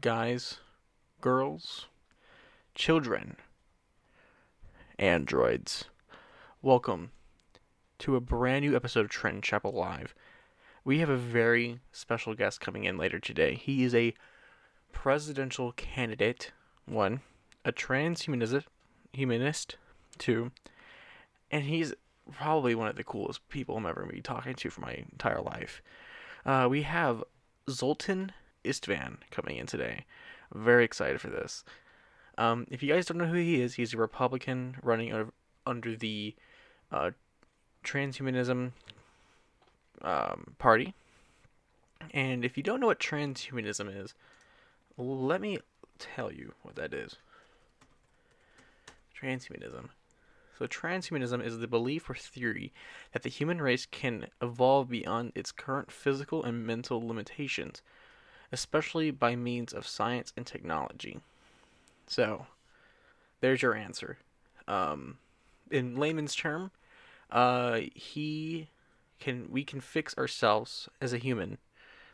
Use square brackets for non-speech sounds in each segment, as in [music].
guys, girls, children, androids. Welcome to a brand new episode of Trenton Chapel Live. We have a very special guest coming in later today. He is a presidential candidate, one, a transhumanist, humanist, two, and he's probably one of the coolest people I'm ever going to be talking to for my entire life. Uh, we have Zoltan Istvan coming in today. very excited for this. Um, if you guys don't know who he is, he's a Republican running under, the uh, transhumanism um, party. And if you don't know what transhumanism is, let me tell you what that is. Transhumanism. So, transhumanism is the belief or theory that the human race can evolve beyond its current physical and mental limitations, especially by means of science and technology. So, there's your answer. Um, in layman's term, uh, he can we can fix ourselves as a human,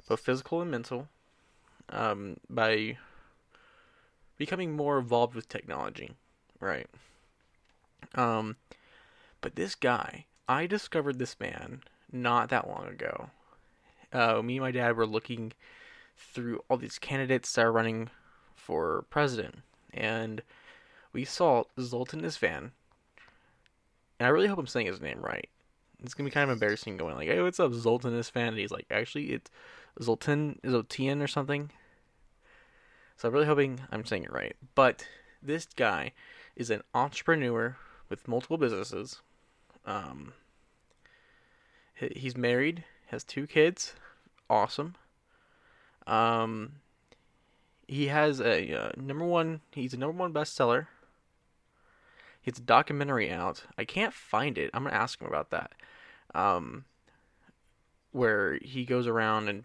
both physical and mental, um, by becoming more involved with technology, right? Um, but this guy, I discovered this man not that long ago. Uh, me and my dad were looking through all these candidates that are running for president, and we saw Zoltan Isvan. And I really hope I'm saying his name right. It's gonna be kind of embarrassing going like, "Hey, what's up, Zoltan Isvan?" And he's like, "Actually, it's Zoltan Zotian or something." So I'm really hoping I'm saying it right. But this guy is an entrepreneur with multiple businesses. Um, he's married, has two kids, awesome. Um, he has a uh, number one. He's a number one bestseller. Has a documentary out. I can't find it. I'm gonna ask him about that. Um, where he goes around and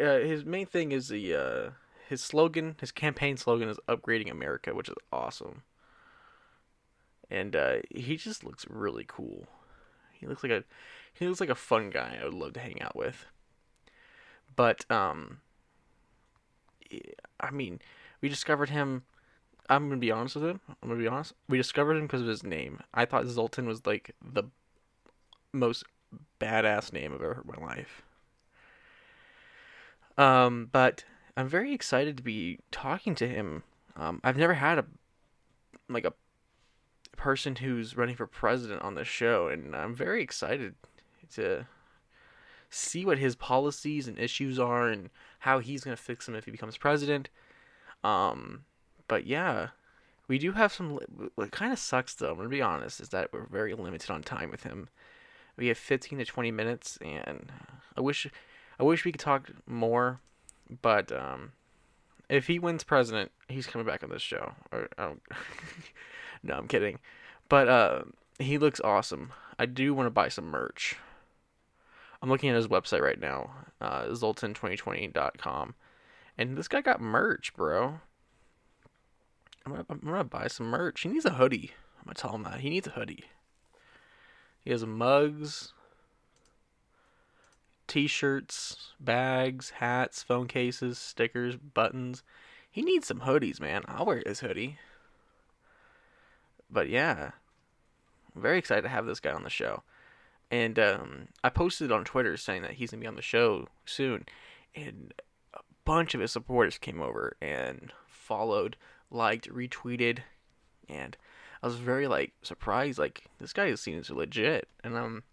uh, his main thing is the uh, his slogan, his campaign slogan is "Upgrading America," which is awesome and uh, he just looks really cool. He looks like a he looks like a fun guy. I would love to hang out with. But um, I mean, we discovered him. I'm gonna be honest with him. I'm gonna be honest. We discovered him because of his name. I thought Zoltan was like the most badass name I've ever heard in my life. Um, but I'm very excited to be talking to him. Um, I've never had a like a person who's running for president on the show, and I'm very excited to see what his policies and issues are and how he's going to fix them if he becomes president. Um, but yeah, we do have some. What kind of sucks though, I'm going to be honest, is that we're very limited on time with him. We have 15 to 20 minutes, and I wish, I wish we could talk more, but um, if he wins president, he's coming back on this show. Or I [laughs] no, I'm kidding. But uh, he looks awesome. I do want to buy some merch. I'm looking at his website right now, uh, Zoltan2020.com, and this guy got merch, bro. I'm gonna, I'm gonna buy some merch. He needs a hoodie. I'm gonna tell him that he needs a hoodie. He has mugs, t-shirts, bags, hats, phone cases, stickers, buttons. He needs some hoodies, man. I'll wear his hoodie but yeah, I'm very excited to have this guy on the show. And um, I posted on Twitter saying that he's gonna be on the show soon, and a bunch of his supporters came over and followed, liked, retweeted, and I was very like surprised. Like this guy seems legit, and I'm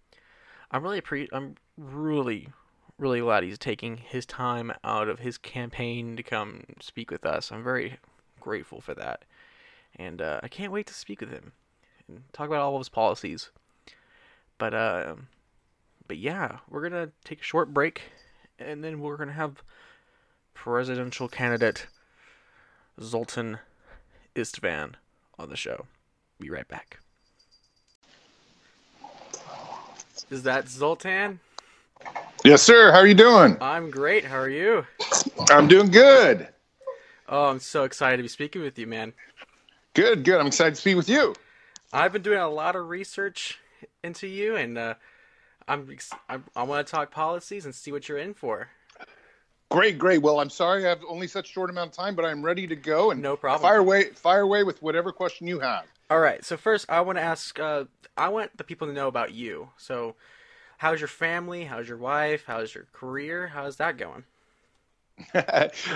I'm really pre I'm really really glad he's taking his time out of his campaign to come speak with us. I'm very grateful for that and uh, I can't wait to speak with him and talk about all of his policies. But uh, but yeah, we're gonna take a short break, and then we're gonna have presidential candidate Zoltan Istvan on the show. Be right back. Is that Zoltan? Yes, sir. How are you doing? I'm great. How are you? I'm doing good. Oh, I'm so excited to be speaking with you, man. Good, good. I'm excited to speak with you. I've been doing a lot of research into you, and uh, I'm I, I want to talk policies and see what you're in for. Great, great. Well, I'm sorry I have only such short amount of time, but I'm ready to go and No problem. fire away fire away with whatever question you have. All right. So first, I want to ask. Uh, I want the people to know about you. So, how's your family? How's your wife? How's your career? How's that going? [laughs]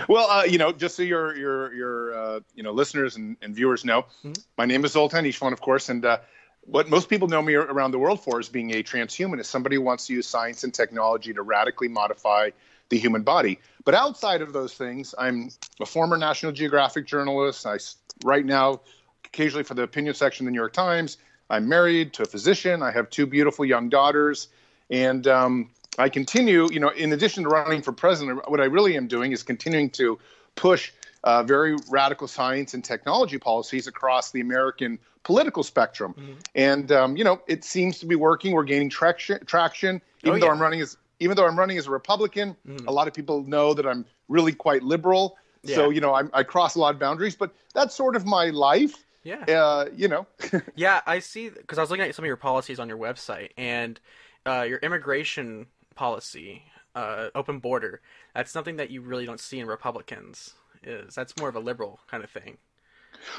well, uh, you know, just so your your your uh, you know listeners and, and viewers know, Mhm. my name is Zoltan Ishvan, of course, and uh, what most people know me around the world for is being a transhumanist, somebody who wants to use science and technology to radically modify the human body. But outside of those things, I'm a former National Geographic journalist. I right now occasionally for the opinion section of the New York Times. I'm married to a physician. I have two beautiful young daughters, and um, I continue. You know, in addition to running for president, what I really am doing is continuing to push uh, very radical science and technology policies across the American political spectrum. And um, you know, it seems to be working. We're gaining traction. Traction, Oh, even though yeah. I'm running as even though I'm running as a Republican. Mhm. A lot of people know that I'm really quite liberal. So you know, I, I cross a lot of boundaries, but that's sort of my life. Yeah. Uh, you know, [laughs] Yeah, I see. Because I was looking at some of your policies on your website, and uh, your immigration policy, uh, open border. That's something that you really don't see in Republicans. Is that's more of a liberal kind of thing.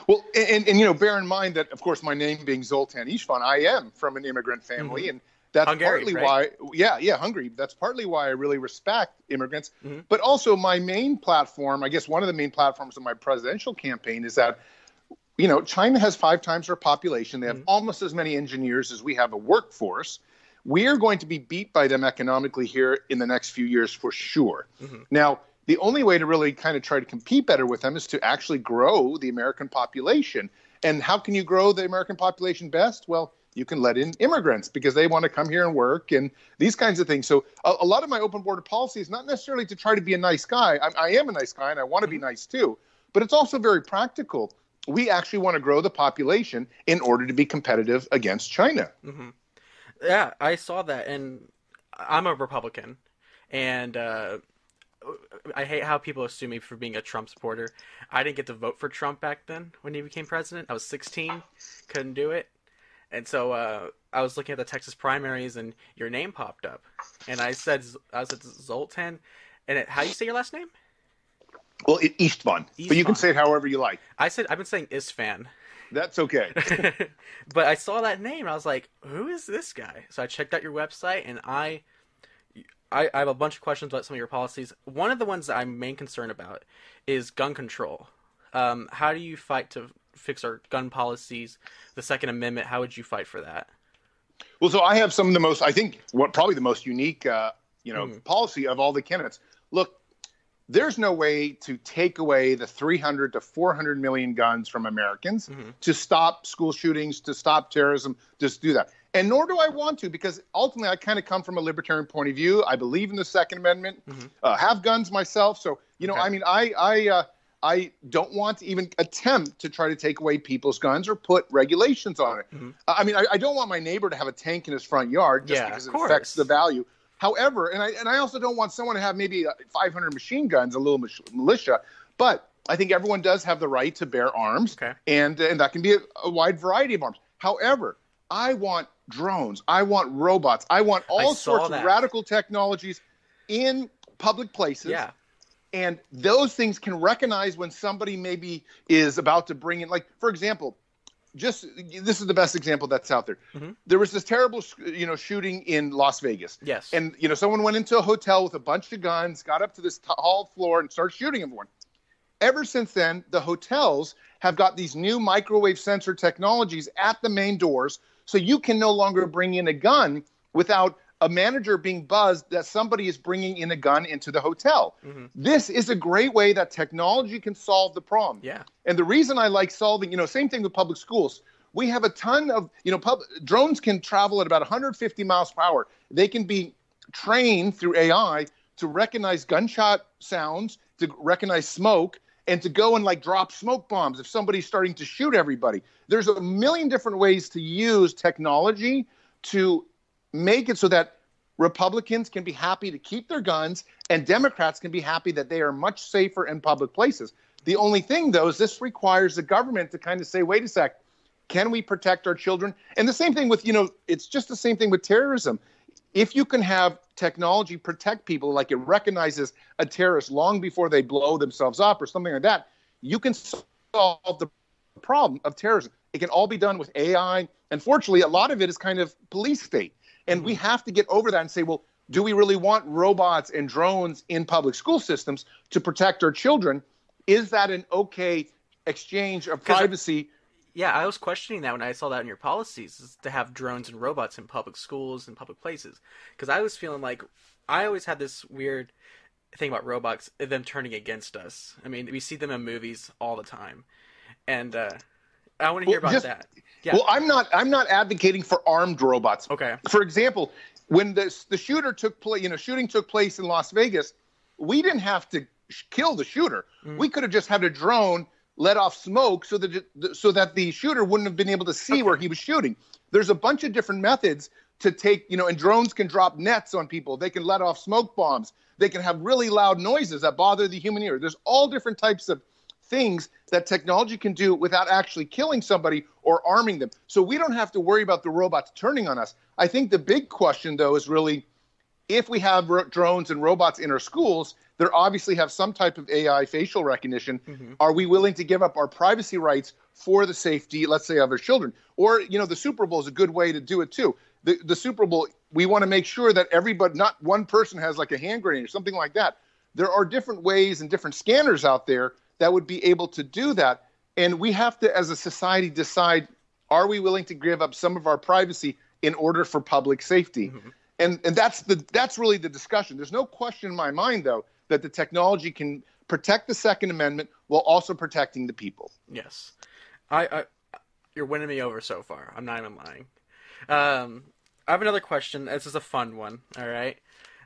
well, and, and you know, bear in mind that, of course, my name being Zoltan Ishvan, I am from an immigrant family, and that's Mm-hmm. Hungary, partly right? why. Yeah, yeah, Hungary. That's partly why I really respect immigrants. Mhm. But also, my main platform, I guess, one of the main platforms of my presidential campaign is that. You know, China has five times our population. They have Mm-hmm. almost as many engineers as we have a workforce. We are going to be beat by them economically here in the next few years for sure. Mhm. Now, the only way to really kind of try to compete better with them is to actually grow the American population. And how can you grow the American population best? Well, you can let in immigrants because they want to come here and work and these kinds of things. So, a, a lot of my open border policy is not necessarily to try to be a nice guy. I, I am a nice guy and I want to be nice too, but it's also very practical. We actually want to grow the population in order to be competitive against China. hmm Yeah, I saw that, and I'm a Republican, and uh, I hate how people assume me for being a Trump supporter. I didn't get to vote for Trump back then when he became president. I was 16, couldn't do it, and so uh, I was looking at the Texas primaries, and your name popped up, and I said I said Zoltan, and it, how do you say your last name? Well, it, Eastvan, but you can say it however you like. I said I've been saying Isfan. That's okay. [laughs] [laughs] but I saw that name and I was like, who is this guy? So I checked out your website and I, I, I have a bunch of questions about some of your policies. One of the ones that I'm main concerned about is gun control. Um, how do you fight to fix our gun policies? The Second Amendment. How would you fight for that? Well, so I have some of the most, I think, what probably the most unique, uh, you know, Hmm. policy of all the candidates. Look, there's no way to take away the 300 to 400 million guns from Americans Mhm. to stop school shootings, to stop terrorism, just do that. And nor do I want to, because ultimately I kind of come from a libertarian point of view. I believe in the Second Amendment, Mhm. uh, have guns myself. So, you know, Okay. I mean, I, I, uh, I don't want to even attempt to try to take away people's guns or put regulations on it. Mhm. I mean, I, I don't want my neighbor to have a tank in his front yard just Yeah, because it affects the value. However, and I and I also don't want someone to have maybe uh, 500 machine guns, a little militia. But I think everyone does have the right to bear arms, Okay. and and that can be a, a wide variety of arms. However, I want drones, I want robots, I want all I sorts of radical technologies in public places. Yeah. and those things can recognize when somebody maybe is about to bring in like for example just this is the best example that's out there. Mhm. there was this terrible you know shooting in las vegas. Yes. and you know someone went into a hotel with a bunch of guns got up to this hall floor and started shooting everyone. Ever since then the hotels have got these new microwave sensor technologies at the main doors so you can no longer bring in a gun without a manager being buzzed that somebody is bringing in a gun into the hotel Mhm. this is a great way that technology can solve the problem Yeah. and the reason I like solving, you know, same thing with public schools. We have a ton of, you know, pub, drones can travel at about 150 miles per hour. They can be trained through AI to recognize gunshot sounds, to recognize smoke, and to go and like drop smoke bombs if somebody's starting to shoot everybody. There's a million different ways to use technology to make it so that Republicans can be happy to keep their guns and Democrats can be happy that they are much safer in public places. The only thing, though, is this requires the government to kind of say, wait a sec, can we protect our children? And the same thing with, you know, it's just the same thing with terrorism. If you can have technology protect people, like it recognizes a terrorist long before they blow themselves up or something like that, you can solve the problem of terrorism. It can all be done with AI. Unfortunately, a lot of it is kind of police state. And we mm-hmm. have to get over that and say, well, do we really want robots and drones in public school systems to protect our children? Is that an okay exchange of privacy? Yeah, I was questioning that when I saw that in your policies is to have drones and robots in public schools and public places. Because I was feeling like I always had this weird thing about robots, them turning against us. I mean, we see them in movies all the time, and uh, I want to hear Well, about just- that. Yeah. Well, I'm not. I'm not advocating for armed robots. Okay. For example, when the the shooter took place, you know, shooting took place in Las Vegas, we didn't have to sh- kill the shooter. We could have just had a drone let off smoke so that so that the shooter wouldn't have been able to see where he was shooting. There's a bunch of different methods to take, you know, and drones can drop nets on people. They can let off smoke bombs. They can have really loud noises that bother the human ear. There's all different types of things that technology can do without actually killing somebody or arming them. So we don't have to worry about the robots turning on us. I think the big question, though, is really if we have ro- drones and robots in our schools, they obviously have some type of AI facial recognition. Mm-hmm. Are we willing to give up our privacy rights for the safety, let's say, of our children? Or, you know, the Super Bowl is a good way to do it too. The, the Super Bowl, we want to make sure that everybody, not one person has like a hand grenade or something like that. There are different ways and different scanners out there that would be able to do that. And we have to, as a society, decide are we willing to give up some of our privacy in order for public safety? Mm-hmm. And, and that's the that's really the discussion. There's no question in my mind, though, that the technology can protect the Second Amendment while also protecting the people. Yes, I, I you're winning me over so far. I'm not even lying. Um, I have another question. This is a fun one. All right,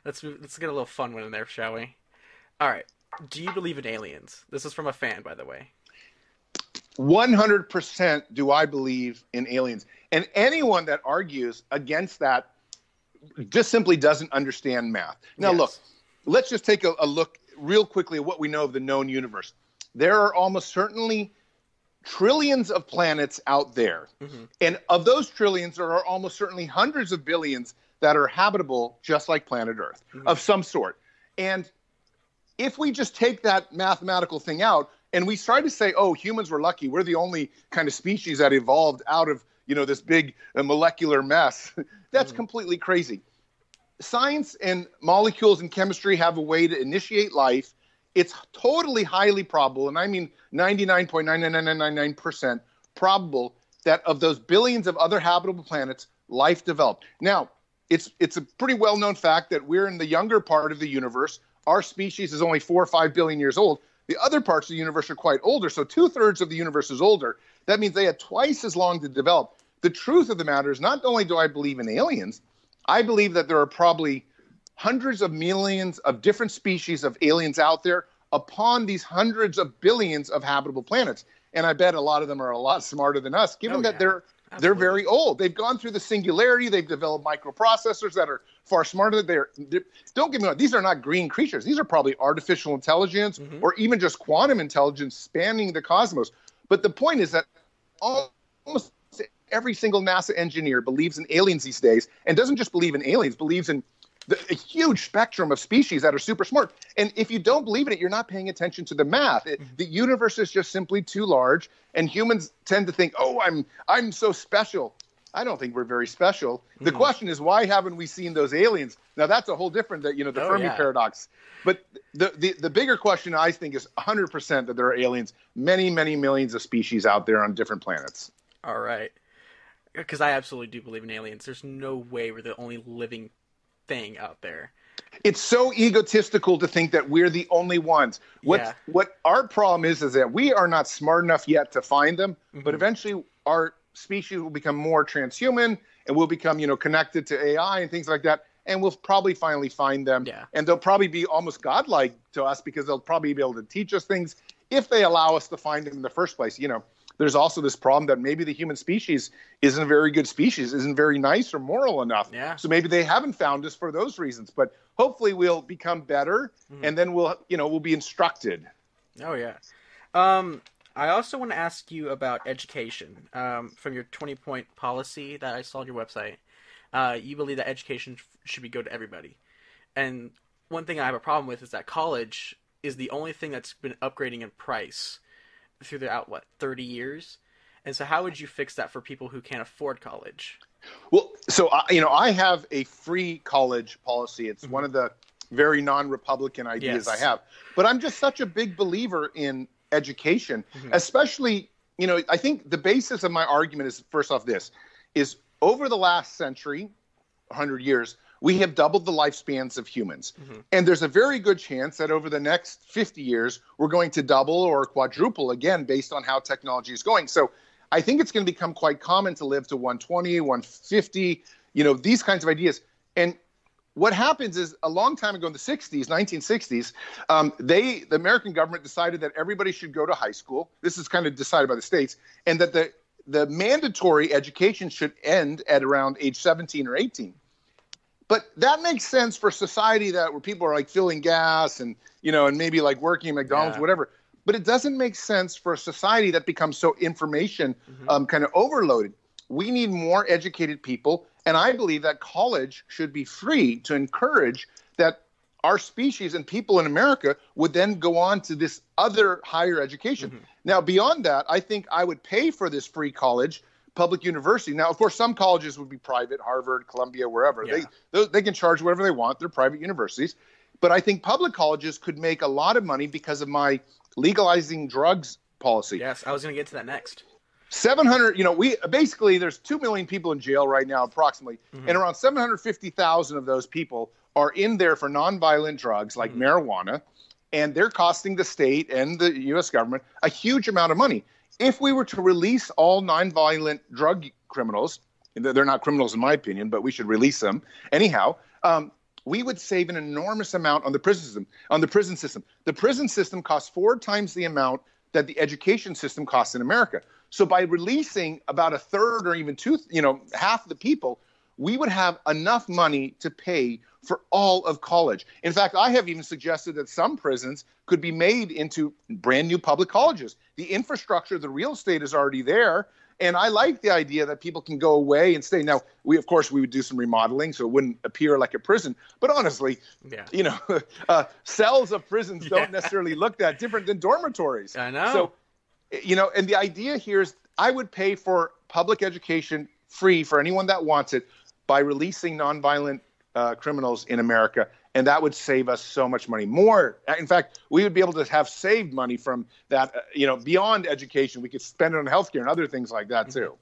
let's let's get a little fun one in there, shall we? All right. Do you believe in aliens? This is from a fan, by the way. 100% do I believe in aliens. And anyone that argues against that just simply doesn't understand math. Now, Yes. look, let's just take a, a look real quickly at what we know of the known universe. There are almost certainly trillions of planets out there. Mm-hmm. And of those trillions, there are almost certainly hundreds of billions that are habitable, just like planet Earth, mm-hmm. of some sort. And if we just take that mathematical thing out and we try to say, oh, humans were lucky, we're the only kind of species that evolved out of you know this big uh, molecular mess, [laughs] that's mm. completely crazy. Science and molecules and chemistry have a way to initiate life. It's totally highly probable, and I mean 99.99999% probable that of those billions of other habitable planets, life developed. Now, it's it's a pretty well known fact that we're in the younger part of the universe. Our species is only four or five billion years old. The other parts of the universe are quite older. So two thirds of the universe is older. That means they had twice as long to develop. The truth of the matter is, not only do I believe in aliens, I believe that there are probably hundreds of millions of different species of aliens out there upon these hundreds of billions of habitable planets. And I bet a lot of them are a lot smarter than us, given Oh, that yeah. they're they're very old. They've gone through the singularity. They've developed microprocessors that are far smarter. They're, they're don't get me wrong. These are not green creatures. These are probably artificial intelligence mm-hmm. or even just quantum intelligence spanning the cosmos. But the point is that almost every single NASA engineer believes in aliens these days, and doesn't just believe in aliens, believes in the, a huge spectrum of species that are super smart. And if you don't believe in it, you're not paying attention to the math. It, mm-hmm. the universe is just simply too large, and humans tend to think, "Oh, I'm I'm so special." I don't think we're very special. The mm. question is, why haven't we seen those aliens? Now that's a whole different, that you know, the Oh, Fermi yeah. paradox. But the, the the bigger question, I think, is 100% that there are aliens, many, many millions of species out there on different planets. All right. Because I absolutely do believe in aliens. There's no way we're the only living thing out there. it's so egotistical to think that we're the only ones. What Yeah. what our problem is is that we are not smart enough yet to find them, Mm-hmm. but eventually our species will become more transhuman and we'll become, you know, connected to AI and things like that. And we'll probably finally find them. Yeah. And they'll probably be almost godlike to us because they'll probably be able to teach us things if they allow us to find them in the first place. You know, there's also this problem that maybe the human species isn't a very good species, isn't very nice or moral enough. Yeah. So maybe they haven't found us for those reasons. But hopefully we'll become better Mm-hmm. and then we'll you know we'll be instructed. Oh yeah. Um, I also want to ask you about education. Um, from your twenty point policy that I saw on your website. uh, you believe that education should be good to everybody. And one thing I have a problem with is that college is the only thing that's been upgrading in price throughout what 30 years. And so, how would you fix that for people who can't afford college? Well, so I, you know, I have a free college policy. It's mm-hmm. one of the very non-Republican ideas yes. I have. But I'm just such a big believer in education, mm-hmm. especially, you know, I think the basis of my argument is first off this is over the last century, 100 years, we have doubled the lifespans of humans. Mm-hmm. And there's a very good chance that over the next 50 years, we're going to double or quadruple again based on how technology is going. So I think it's going to become quite common to live to 120, 150, you know, these kinds of ideas. And what happens is a long time ago in the 60s 1960s um, they the american government decided that everybody should go to high school this is kind of decided by the states and that the the mandatory education should end at around age 17 or 18 but that makes sense for society that where people are like filling gas and you know and maybe like working at mcdonald's yeah. whatever but it doesn't make sense for a society that becomes so information mm-hmm. um, kind of overloaded we need more educated people and I believe that college should be free to encourage that our species and people in America would then go on to this other higher education. Mm-hmm. Now, beyond that, I think I would pay for this free college, public university. Now, of course, some colleges would be private, Harvard, Columbia, wherever. Yeah. They, they can charge whatever they want. They're private universities. But I think public colleges could make a lot of money because of my legalizing drugs policy. Yes, I was going to get to that next. 700 you know we basically there's 2 million people in jail right now approximately mm-hmm. and around 750,000 of those people are in there for nonviolent drugs like mm-hmm. marijuana and they're costing the state and the US government a huge amount of money if we were to release all nonviolent drug criminals they're not criminals in my opinion but we should release them anyhow um, we would save an enormous amount on the prison system on the prison system. The prison system costs four times the amount that the education system costs in america. So by releasing about a third or even two, you know, half the people, we would have enough money to pay for all of college. In fact, I have even suggested that some prisons could be made into brand new public colleges. The infrastructure, the real estate is already there. And I like the idea that people can go away and stay. Now, we of course we would do some remodeling so it wouldn't appear like a prison. But honestly, yeah. you know, [laughs] uh, cells of prisons yeah. don't [laughs] necessarily look that different than dormitories. I know. So you know, and the idea here is I would pay for public education free for anyone that wants it by releasing nonviolent uh, criminals in America, and that would save us so much money. More, in fact, we would be able to have saved money from that. Uh, you know, beyond education, we could spend it on healthcare and other things like that too.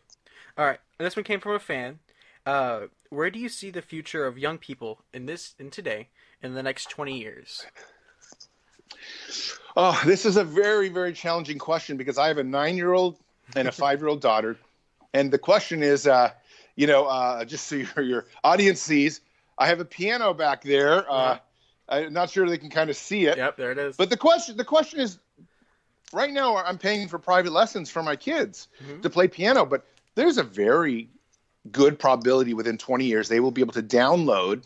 All right, and this one came from a fan. Uh, where do you see the future of young people in this in today in the next twenty years? Oh, this is a very, very challenging question because I have a nine year old and a [laughs] five year old daughter. And the question is, uh, you know, uh, just so [laughs] your, your, audience sees, I have a piano back there. Uh, I'm not sure they can kind of see it. Yep, there it is. But the question, the question is, right now I'm paying for private lessons for my kids mm-hmm. to play piano, but there's a very good probability within 20 years they will be able to download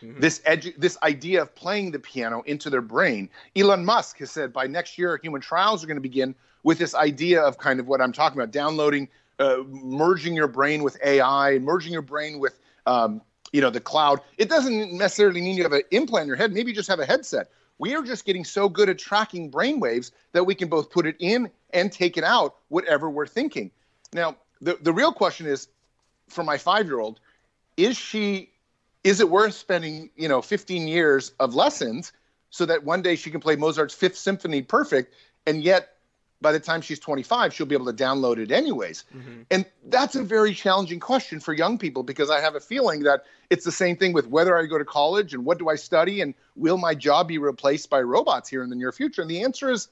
mm-hmm. this edu- this idea of playing the piano into their brain. Elon Musk has said by next year human trials are going to begin with this idea of kind of what I'm talking about, downloading, uh, merging your brain with AI, merging your brain with um, you know the cloud. It doesn't necessarily mean you have an implant in your head. Maybe you just have a headset. We are just getting so good at tracking brain waves that we can both put it in and take it out, whatever we're thinking. Now, the, the real question is for my five year old, is she is it worth spending you know 15 years of lessons so that one day she can play Mozart's Fifth Symphony perfect, and yet by the time she's 25 she'll be able to download it anyways mm-hmm. and that's a very challenging question for young people because i have a feeling that it's the same thing with whether i go to college and what do i study and will my job be replaced by robots here in the near future and the answer is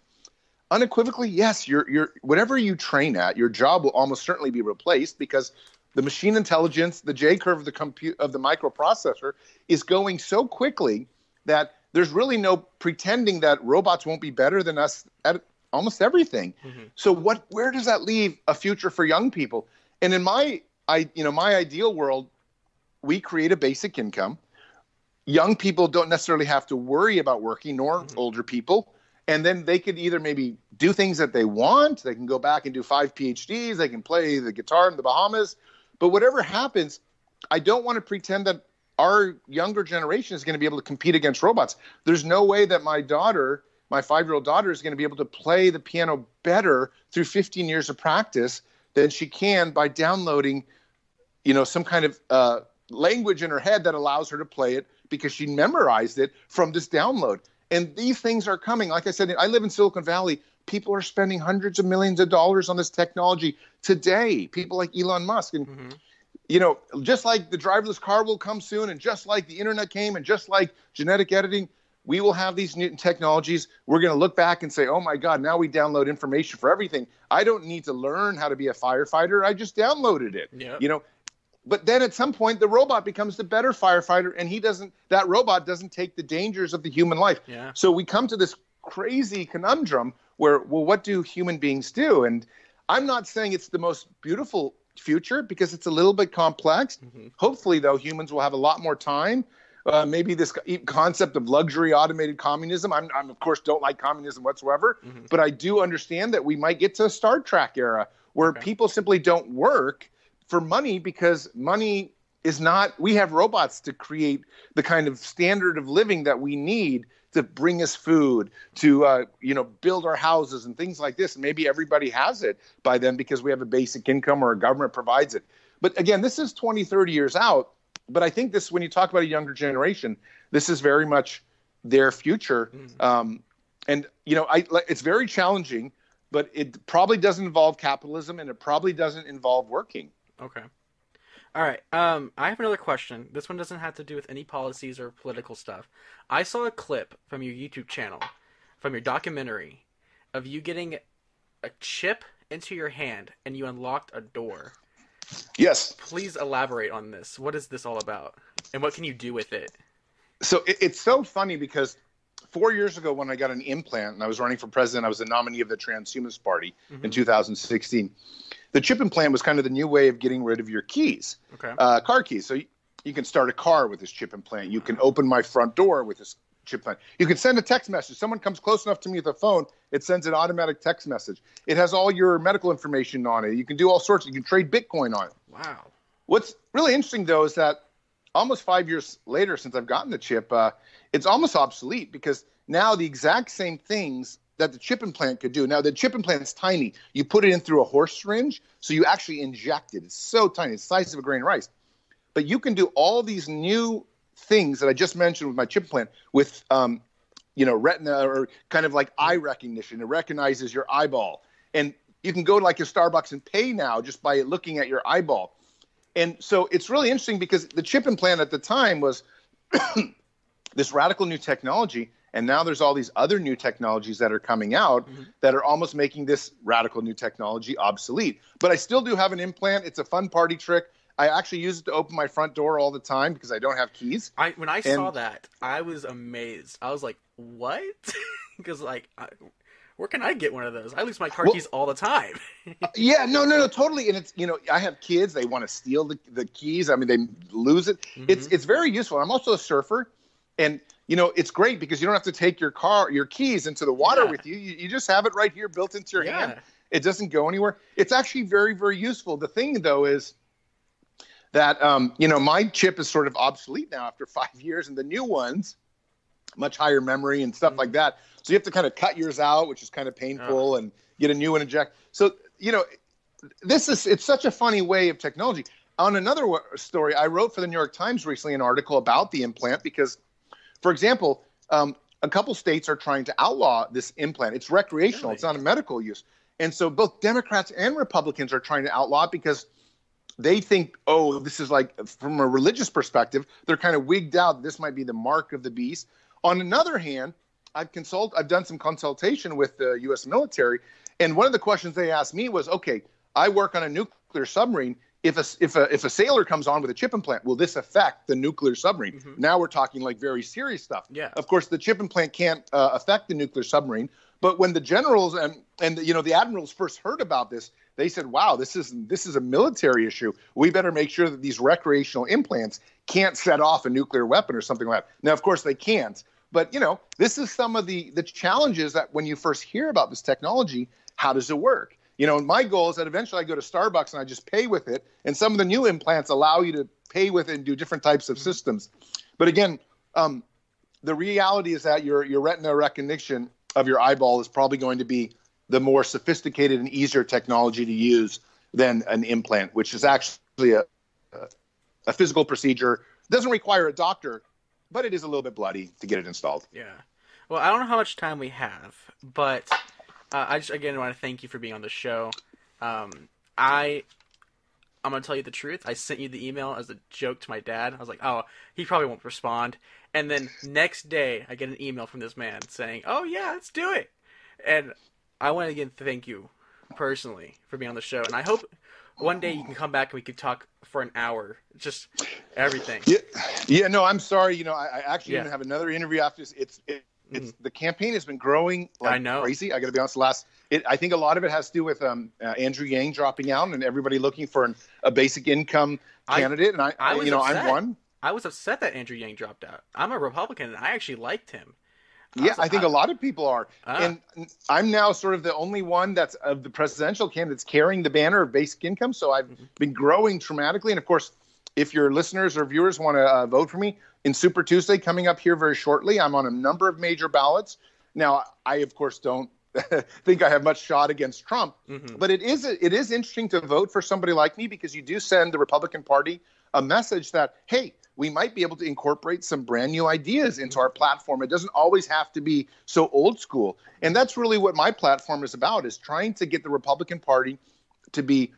unequivocally yes your your whatever you train at your job will almost certainly be replaced because the machine intelligence, the J curve of the compute of the microprocessor is going so quickly that there's really no pretending that robots won't be better than us at almost everything. Mm-hmm. So what where does that leave a future for young people? And in my I you know my ideal world, we create a basic income. Young people don't necessarily have to worry about working, nor mm-hmm. older people. And then they could either maybe do things that they want. They can go back and do five PhDs. They can play the guitar in the Bahamas, but whatever happens, I don't want to pretend that our younger generation is going to be able to compete against robots. There's no way that my daughter, my five year old daughter, is going to be able to play the piano better through 15 years of practice than she can by downloading, you know, some kind of uh, language in her head that allows her to play it because she memorized it from this download. And these things are coming. Like I said, I live in Silicon Valley. People are spending hundreds of millions of dollars on this technology today. People like Elon Musk. And mm-hmm you know, just like the driverless car will come soon, and just like the internet came, and just like genetic editing, we will have these new technologies. We're going to look back and say, oh my God, now we download information for everything. I don't need to learn how to be a firefighter. I just downloaded it. Yep. You know, but then at some point the robot becomes the better firefighter and he doesn't that robot doesn't take the dangers of the human life. Yeah. So we come to this crazy conundrum where well what do human beings do? And I'm not saying it's the most beautiful future because it's a little bit complex. Mm-hmm. Hopefully, though, humans will have a lot more time. Uh, maybe this concept of luxury automated communism. I'm, I'm of course don't like communism whatsoever, mm-hmm. but I do understand that we might get to a Star Trek era where okay. people simply don't work for money because money is not. We have robots to create the kind of standard of living that we need to bring us food, to uh, you know build our houses and things like this. maybe everybody has it by then because we have a basic income or a government provides it. But again, this is 20, 30 years out. But I think this, when you talk about a younger generation, this is very much their future. Mm-hmm. Um, and you know, I it's very challenging, but it probably doesn't involve capitalism, and it probably doesn't involve working. Okay. All right. Um, I have another question. This one doesn't have to do with any policies or political stuff. I saw a clip from your YouTube channel, from your documentary, of you getting a chip into your hand and you unlocked a door. Yes. Please elaborate on this. What is this all about, and what can you do with it? So it, it's so funny because four years ago, when I got an implant and I was running for president, I was the nominee of the Transhumanist Party mm-hmm. in 2016 the chip implant was kind of the new way of getting rid of your keys, okay. uh, car keys. So you, you, can start a car with this chip implant. You can open my front door with this chip implant. You can send a text message. Someone comes close enough to me with a phone, it sends an automatic text message. It has all your medical information on it. You can do all sorts. You can trade Bitcoin on it. Wow. What's really interesting though is that almost five years later, since I've gotten the chip, uh, it's almost obsolete because now the exact same things that the chip implant could do. Now, the chip implant is tiny. You put it in through a horse syringe, so you actually inject it. It's so tiny, it's the size of a grain of rice. But you can do all these new things that I just mentioned with my chip implant with, um, you know, retina or kind of like eye recognition. It recognizes your eyeball. And you can go to like a Starbucks and pay now just by looking at your eyeball. And so it's really interesting because the chip implant at the time was [coughs] this radical new technology and now there's all these other new technologies that are coming out mm-hmm. that are almost making this radical new technology obsolete. But I still do have an implant. It's a fun party trick. I actually use it to open my front door all the time because I don't have keys. I when I and, saw that, I was amazed. I was like, "What?" [laughs] Because like, I, where can I get one of those? I lose my car well, keys all the time. yeah, no, no, no, totally. And it's you know, I have kids. They want to steal the, the keys. I mean, they lose it. Mm-hmm. It's it's very useful. I'm also a surfer, and you know, it's great because you don't have to take your car, your keys into the water yeah. with you. you. you. just have it right here built into your yeah. hand. It doesn't go anywhere. It's actually very, very useful. The thing, though, is that, um, you know, my chip is sort of obsolete now after [laughs] five years, and the new ones, much higher memory and stuff mm-hmm. like that. So you have to kind of cut yours out, which is kind of painful, and get a new one inject. So, you know, this is, it's such a funny way of technology. On another story, I wrote for the New York Times recently an article about the implant because for example, um, a couple states are trying to outlaw this implant. It's recreational, really? it's not a medical use. And so both Democrats and Republicans are trying to outlaw it because they think, oh, this is like from a religious perspective, they're kind of wigged out. This might be the mark of the beast. On another hand, I've consult, I've done some consultation with the U.S. military, and one of the questions they asked me was, okay, I work on a nuclear submarine if a if a if a sailor comes on with a chip implant, will this affect the nuclear submarine? Mm-hmm. Now we're talking like very serious stuff. Yeah. Of course, the chip implant can't uh, affect the nuclear submarine. But when the generals and and you know the admirals first heard about this, they said, "Wow, this is this is a military issue. We better make sure that these recreational implants can't set off a nuclear weapon or something like that." Now, of course, they can't. But you know, this is some of the the challenges that when you first hear about this technology, how does it work? You know, my goal is that eventually I go to Starbucks and I just pay with it. And some of the new implants allow you to pay with it and do different types of systems. But again, um, the reality is that your your retina recognition of your eyeball is probably going to be the more sophisticated and easier technology to use than an implant, which is actually a a physical procedure. It Doesn't require a doctor, but it is a little bit bloody to get it installed. Yeah. Well, I don't know how much time we have, but uh, I just again want to thank you for being on the show. Um, I I'm gonna tell you the truth. I sent you the email as a joke to my dad. I was like, oh, he probably won't respond. And then next day, I get an email from this man saying, oh yeah, let's do it. And I want to again thank you personally for being on the show, and I hope one day you can come back and we could talk for an hour, just everything. Yeah, yeah. No, I'm sorry. You know, I, I actually Yeah. even have another interview after this. It's it, it's the campaign has been growing like I know. crazy. I got to be honest. Last, it, I think a lot of it has to do with um, uh, Andrew Yang dropping out and everybody looking for an, a basic income I- candidate. and I, I you know, upset. I'm one. I was upset that Andrew Yang dropped out. I'm a Republican, and I actually liked him. Yeah, I think a lot of people are, Ah. and I'm now sort of the only one that's of the presidential candidates carrying the banner of basic income. So I've Mm-hmm. been growing dramatically, and of course, if your listeners or viewers want to uh, vote for me in Super Tuesday coming up here very shortly, I'm on a number of major ballots. Now, I of course don't [laughs] think I have much shot against Trump, Mhm. but it is it is interesting to vote for somebody like me because you do send the Republican Party a message that hey, we might be able to incorporate some brand new ideas into our platform. It doesn't always have to be so old school, and that's really what my platform is about: is trying to get the Republican Party to be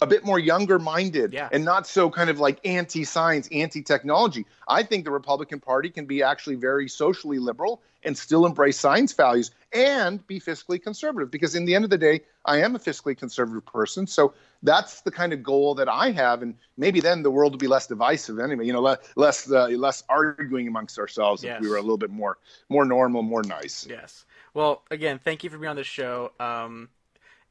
a bit more younger minded Yeah. and not so kind of like anti science, anti technology. I think the Republican Party can be actually very socially liberal and still embrace science values and be fiscally conservative because in the end of the day, I am a fiscally conservative person. So that's the kind of goal that I have. And maybe then the world will be less divisive anyway, you know, le- less, uh, less arguing amongst ourselves Yes. if we were a little bit more, more normal, more nice. Yes. Well, again, thank you for being on the show. Um,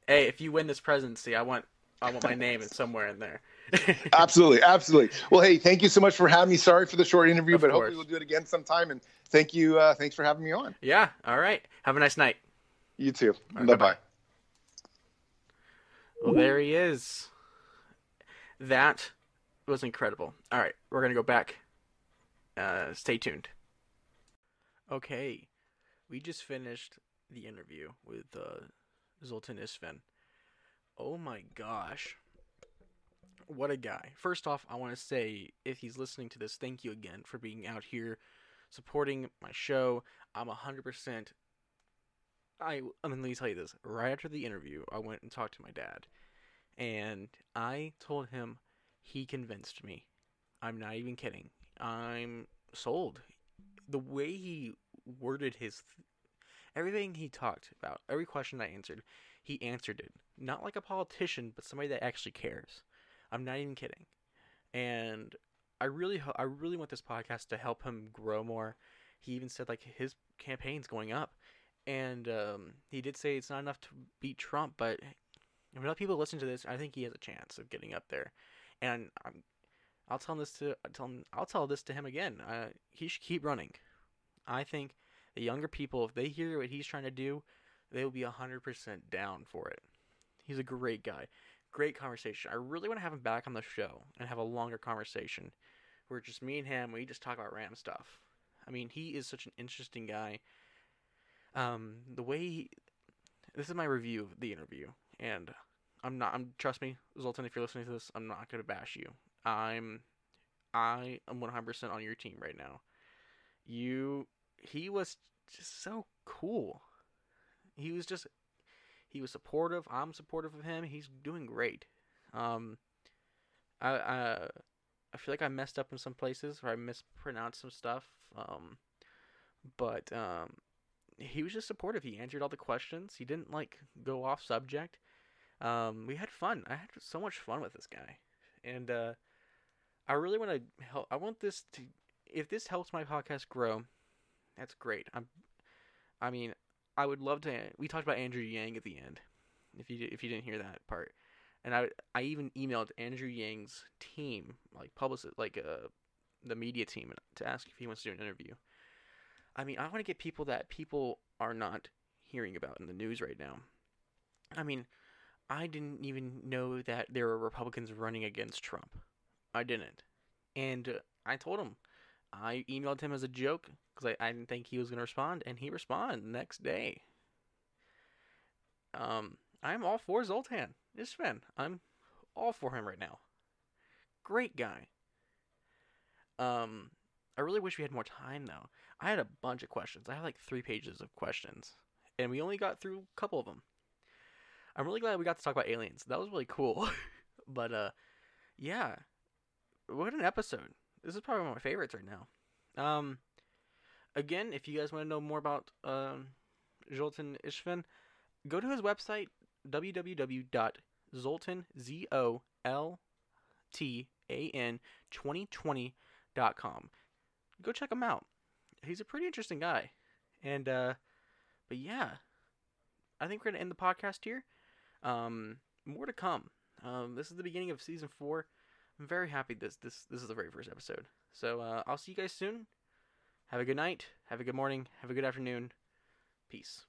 hey, if you win this presidency, I want I want my name in [laughs] somewhere in there. [laughs] Absolutely, absolutely. Well, hey, thank you so much for having me. Sorry for the short interview, Of but course. hopefully we'll do it again sometime. And thank you, uh, thanks for having me on. yeah. All right. Have a nice night. You too. right, bye bye-bye. Well, there he is. That was incredible. All right, we're gonna go back. Uh, stay tuned. Okay, we just finished the interview with uh, Zoltan Isfin. Oh my gosh, what a guy! First off, I want to say if he's listening to this, thank you again for being out here supporting my show. I'm a hundred percent I, I mean, let me tell you this. Right after the interview, I went and talked to my dad, and I told him he convinced me. I'm not even kidding. I'm sold. The way he worded his everything he talked about, every question I answered, he answered it. Not like a politician, but somebody that actually cares. I'm not even kidding. And I really, ho- I really want this podcast to help him grow more. He even said like his campaign's going up and um, he did say it's not enough to beat Trump, but if enough people listen to this, I think he has a chance of getting up there. And I'm, I'll tell him this to I'll tell him, I'll tell this to him again. Uh, he should keep running. I think the younger people, if they hear what he's trying to do, they will be hundred percent down for it. He's a great guy, great conversation. I really want to have him back on the show and have a longer conversation, where just me and him. We just talk about random stuff. I mean, he is such an interesting guy um the way he, this is my review of the interview and i'm not i'm trust me zoltan if you're listening to this i'm not going to bash you i'm i am 100% on your team right now you he was just so cool he was just he was supportive i'm supportive of him he's doing great um i i i feel like i messed up in some places or i mispronounced some stuff um but um he was just supportive. He answered all the questions. He didn't like go off subject. Um, we had fun. I had so much fun with this guy, and uh, I really want to help. I want this to. If this helps my podcast grow, that's great. I'm. I mean, I would love to. We talked about Andrew Yang at the end. If you if you didn't hear that part, and I I even emailed Andrew Yang's team, like publicist, like uh, the media team, to ask if he wants to do an interview. I mean, I want to get people that people are not hearing about in the news right now. I mean, I didn't even know that there were Republicans running against Trump. I didn't. And uh, I told him. I emailed him as a joke because I, I didn't think he was going to respond, and he responded next day. Um, I'm all for Zoltan. Istvan. I'm all for him right now. Great guy. Um, I really wish we had more time though. I had a bunch of questions. I had like three pages of questions, and we only got through a couple of them. I'm really glad we got to talk about aliens. That was really cool. [laughs] but uh, yeah, what an episode. This is probably one of my favorites right now. Um, again, if you guys want to know more about um, Zoltan Istvan, go to his website www.zoltan z o l t a n 2020.com. Go check him out. He's a pretty interesting guy. And uh but yeah, I think we're to end the podcast here. Um more to come. Um this is the beginning of season 4. I'm very happy this this this is the very first episode. So uh I'll see you guys soon. Have a good night, have a good morning, have a good afternoon. Peace.